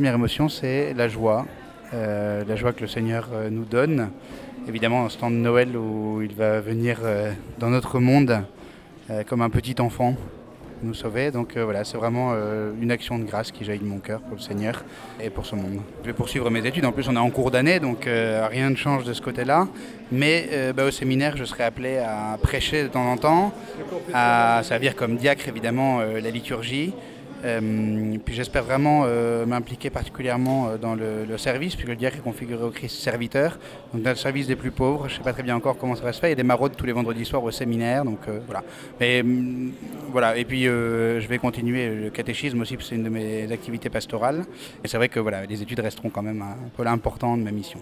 première émotion, c'est la joie. la joie que le Seigneur nous donne. Évidemment, un temps de Noël où il va venir dans notre monde comme un petit enfant nous sauver. Donc euh, voilà, c'est vraiment euh, une action de grâce qui jaillit de mon cœur pour le Seigneur et pour ce monde. Je vais poursuivre mes études. En plus, on est en cours d'année, donc euh, rien ne change de ce côté-là. Mais bah, au séminaire, je serai appelé à prêcher de temps en temps, à servir comme diacre évidemment la liturgie. Euh, puis j'espère vraiment euh, m'impliquer particulièrement euh, dans le, service, puisque le diacre est configuré au Christ serviteur, donc dans le service des plus pauvres. Je ne sais pas très bien encore comment ça va se faire. Il y a des maraudes tous les vendredis soirs au séminaire, donc voilà. Mais voilà, et puis je vais continuer le catéchisme aussi, parce c'est une de mes activités pastorales. Et c'est vrai que voilà, les études resteront quand même un peu l'important de ma mission.